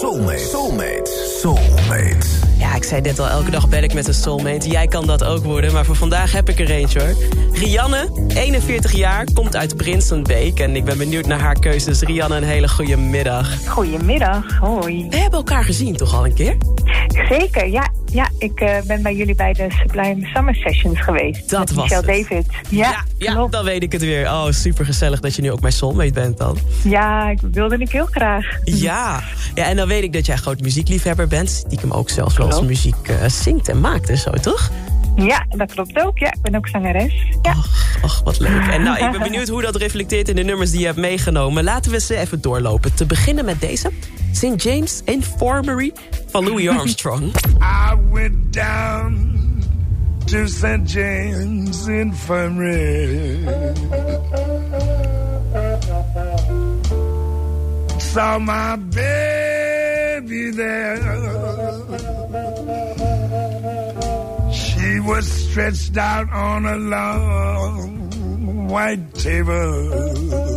Soulmate. Soulmate. Soulmate. Ja, ik zei net al, elke dag bel ik met een soulmate. Jij kan dat ook worden, maar voor vandaag heb ik er eentje hoor. Rianne, 41 jaar, komt uit Princeton Beek. En ik ben benieuwd naar haar keuzes. Rianne, een hele goede middag. Goedemiddag, hoi. We hebben elkaar gezien toch al een keer? Zeker, ja. Ja, ik uh, ben bij jullie bij de Sublime Summer Sessions geweest. Dat was Michelle het. David. Ja, ja, dan weet ik het weer. Oh, super gezellig dat je nu ook mijn soulmate bent dan. Ja, ik wilde ik heel graag. Ja. ja, en dan weet ik dat jij groot muziekliefhebber bent. Stiekem ook zelfs wel eens Klopt. muziek uh, zingt en maakt en zo, toch? Ja, dat klopt ook. Ja, ik ben ook zangeres. Ja. Wat leuk. En nou, ik ben benieuwd hoe dat reflecteert in de nummers die je hebt meegenomen. Laten we ze even doorlopen. Te beginnen met deze. St. James Infirmary for Louis Armstrong. I went down to St. James Infirmary. Saw my baby there. She was stretched out on a long white table.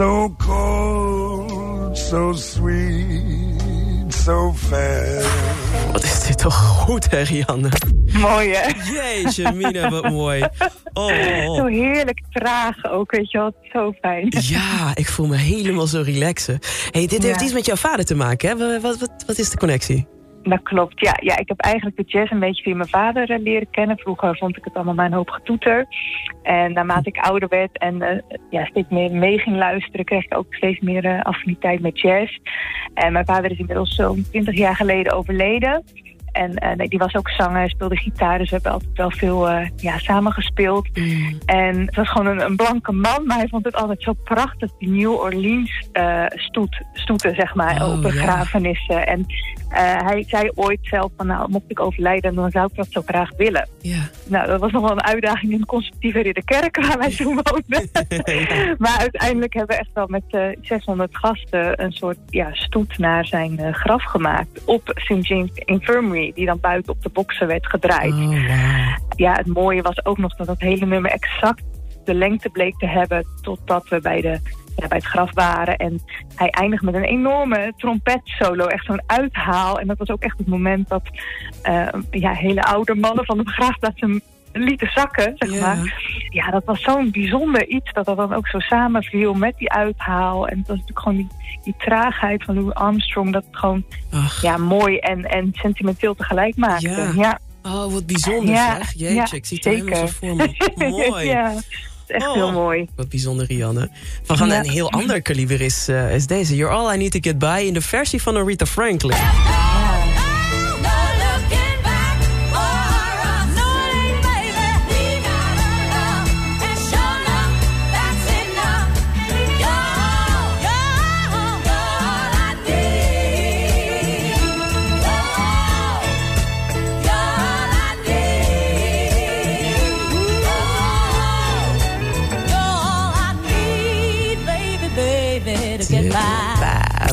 So cold, so sweet, so fair. Wat is dit toch goed, hè, Rianne? Mooi, hè? Jeetje, Mina, wat mooi. Oh, oh, Zo oh. heerlijk traag ook, weet je wel. Zo fijn. Ja, ik voel me helemaal zo relaxen. hey, dit heeft iets met jouw vader te maken, hè? Wat, wat, wat is de connectie? Dat klopt, ja. ja. Ik heb eigenlijk de jazz een beetje via mijn vader eh, leren kennen. Vroeger vond ik het allemaal een hoop getoeter. En naarmate ik ouder werd en eh, ja, steeds meer mee ging luisteren... kreeg ik ook steeds meer eh, affiniteit met jazz. En mijn vader is inmiddels zo'n 20 jaar geleden overleden. En eh, nee, die was ook zanger, speelde gitaar. Dus we hebben altijd wel veel eh ja, samengespeeld. En het was gewoon een, een blanke man, maar hij vond het altijd zo prachtig, die New Orleans eh, stoet, stoeten, zeg maar, Oh, op ja. begrafenissen. En hij zei ooit zelf van, nou, mocht ik overlijden, dan zou ik dat zo graag willen. Ja. Nou, dat was nog wel een uitdaging in de conservatieve ridderkerk waar wij toen woonden. maar uiteindelijk hebben we echt wel met eh 600 gasten een soort ja, stoet naar zijn graf gemaakt op St. James Infirmary, die dan buiten op de boksen werd gedraaid Oh, ja, het mooie was ook nog dat het hele nummer exact de lengte bleek te hebben totdat we bij, de, ja, bij het graf waren. En hij eindigt met een enorme trompetsolo, echt zo'n uithaal. En dat was ook echt het moment dat eh, ja, hele oude mannen van de begraafplaats hem lieten zakken, zeg maar. Ja, dat was zo'n bijzonder iets dat dat dan ook zo samenviel met die uithaal. En het was natuurlijk gewoon die, die traagheid van Louis Armstrong dat het gewoon Ach, ja, mooi en, en sentimenteel tegelijk maakte. Ja. ja. oh, wat bijzonder Ja, zeg. Jeetje, ja, ik zie het helemaal zo voor me. Mooi. ja, echt Oh. heel mooi. Wat bijzonder, Rianne. Van gaan Ja. een heel ander kaliber is, eh, is deze. You're All I Need To Get By in de versie van Aretha Franklin.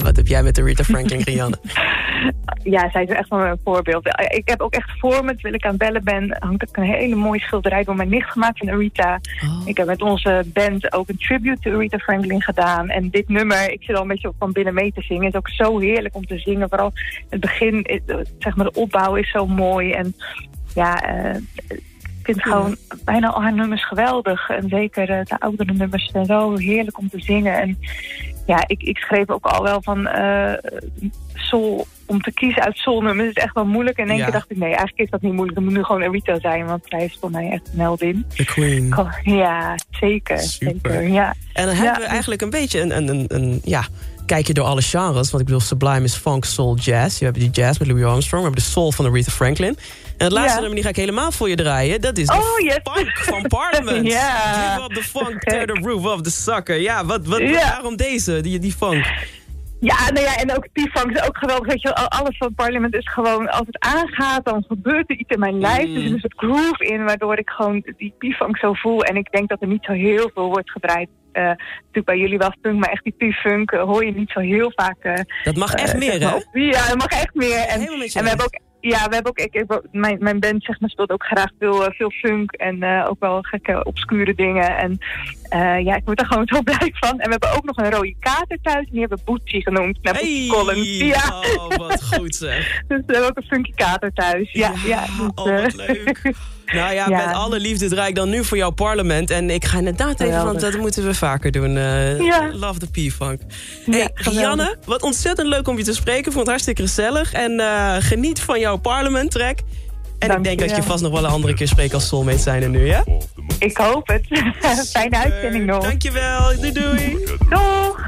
Wat heb jij met Aretha Franklin, Rianne? Ja, zij is echt wel een voorbeeld. Ik heb ook echt voor me, terwijl ik aan het bellen ben, hangt ook een hele mooie schilderij door mijn nicht gemaakt van Aretha. Oh. Ik heb met onze band ook een tribute to Aretha Franklin gedaan. En dit nummer, ik zit al een beetje van binnen mee te zingen. Het is ook zo heerlijk om te zingen. Vooral het begin, zeg maar de opbouw is zo mooi. En ja, eh, ik vind gewoon bijna al haar nummers geweldig. En zeker eh, de oudere nummers zijn zo heerlijk om te zingen. En ja, ik, ik schreef ook al wel van soul, om te kiezen uit soulnummers is echt wel moeilijk. En in één Ja. keer dacht ik, nee, eigenlijk is dat niet moeilijk. Het moet nu gewoon Aretha zijn, want zij is voor mij echt een heldin. The Queen. Ja, zeker. Super. zeker ja. En dan Ja. hebben we eigenlijk een beetje een, een, een, een ja, kijkje door alle genres. Want ik bedoel, Sublime is funk, soul, jazz. Je hebt die jazz met Louis Armstrong. We hebben de soul van Aretha Franklin. En het laatste nummer die ga ik helemaal voor je draaien. Dat is de Oh, yes. funk van Parliament. Ja. Give up the funk, tear the roof off the sucker. Ja, wat, wat, Ja. waarom deze, die, die funk? Ja, nou ja, en ook P-Funk is ook geweldig. Weet je, alles van het parlement is gewoon, als het aangaat, dan gebeurt er iets in mijn lijf. Mm. Dus er is een soort groove in, waardoor ik gewoon die P-Funk zo voel. En ik denk dat er niet zo heel veel wordt gedraaid. Eh, natuurlijk bij jullie wel funk, maar echt die P-Funk eh, hoor je niet zo heel vaak. eh, Dat mag echt meer, hè? Ja, dat mag echt meer. En, en we hebben ook ja, we hebben ook, ik, ik- mijn, mijn band zeg maar, speelt ook graag veel, veel funk en ook wel gekke obscure dingen. En eh, ja, ik word er gewoon zo blij van. En we hebben ook nog een rode kater thuis, en die hebben we Boetsie genoemd. Naar Collins. Ja, Oh, wat goed zeg. dus we hebben ook een funky kater thuis. Ja, ja, dus, oh, wat eh, leuk. Nou ja, Ja. met alle liefde draai ik dan nu voor jouw parlement. En ik ga inderdaad even, want dat moeten we vaker doen. eh, Ja. Love the P-Funk. Hey. Janne, wat ontzettend leuk om je te spreken. Vond het hartstikke gezellig. En geniet van jouw parlement track. En Dank ik denk je dat je vast nog wel een andere keer spreekt als soulmate zijn er nu, ja? Ik hoop het. Fijne uitzending nog. Dankjewel, doei doei. Doeg!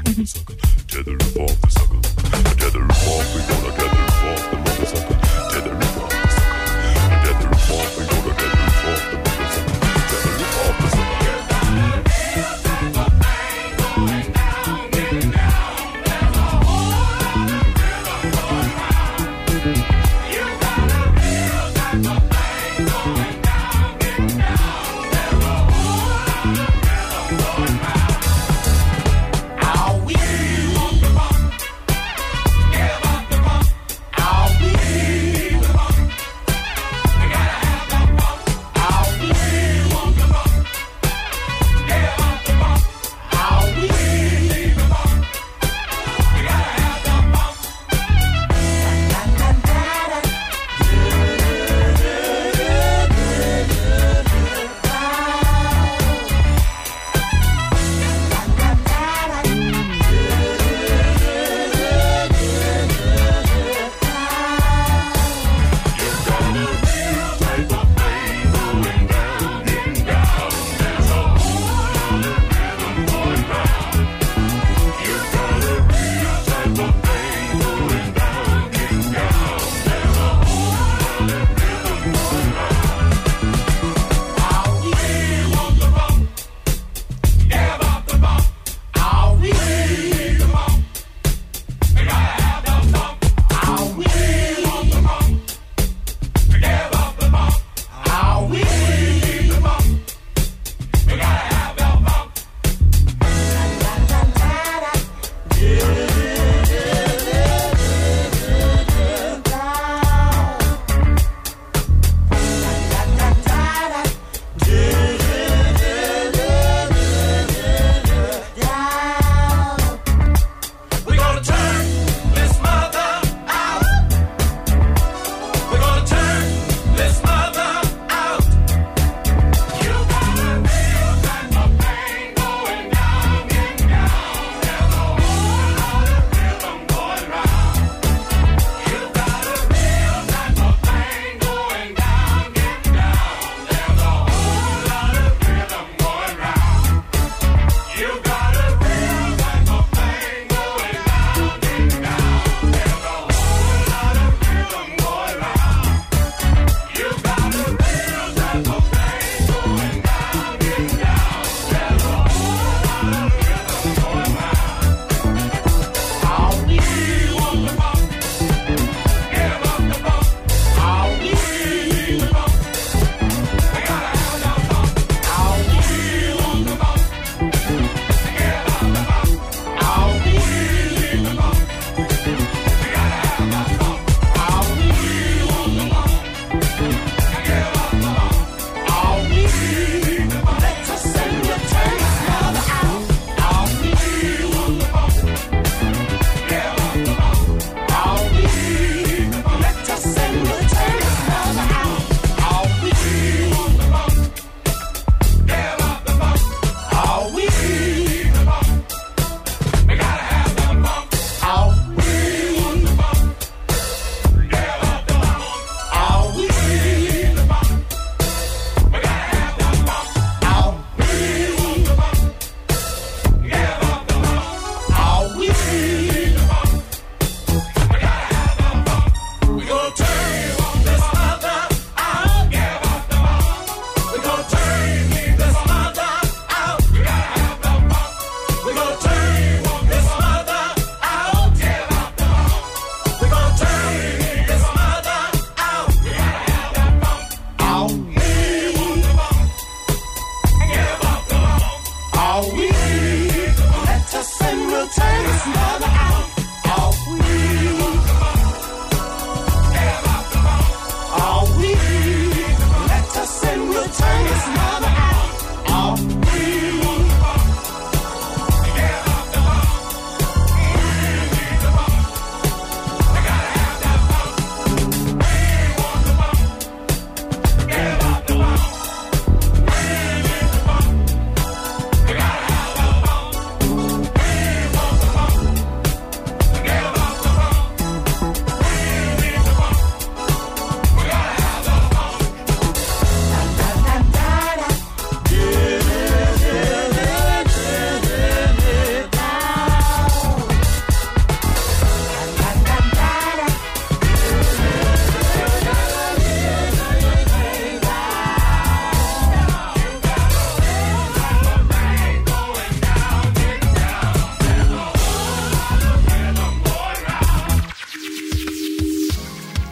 turn this mother out.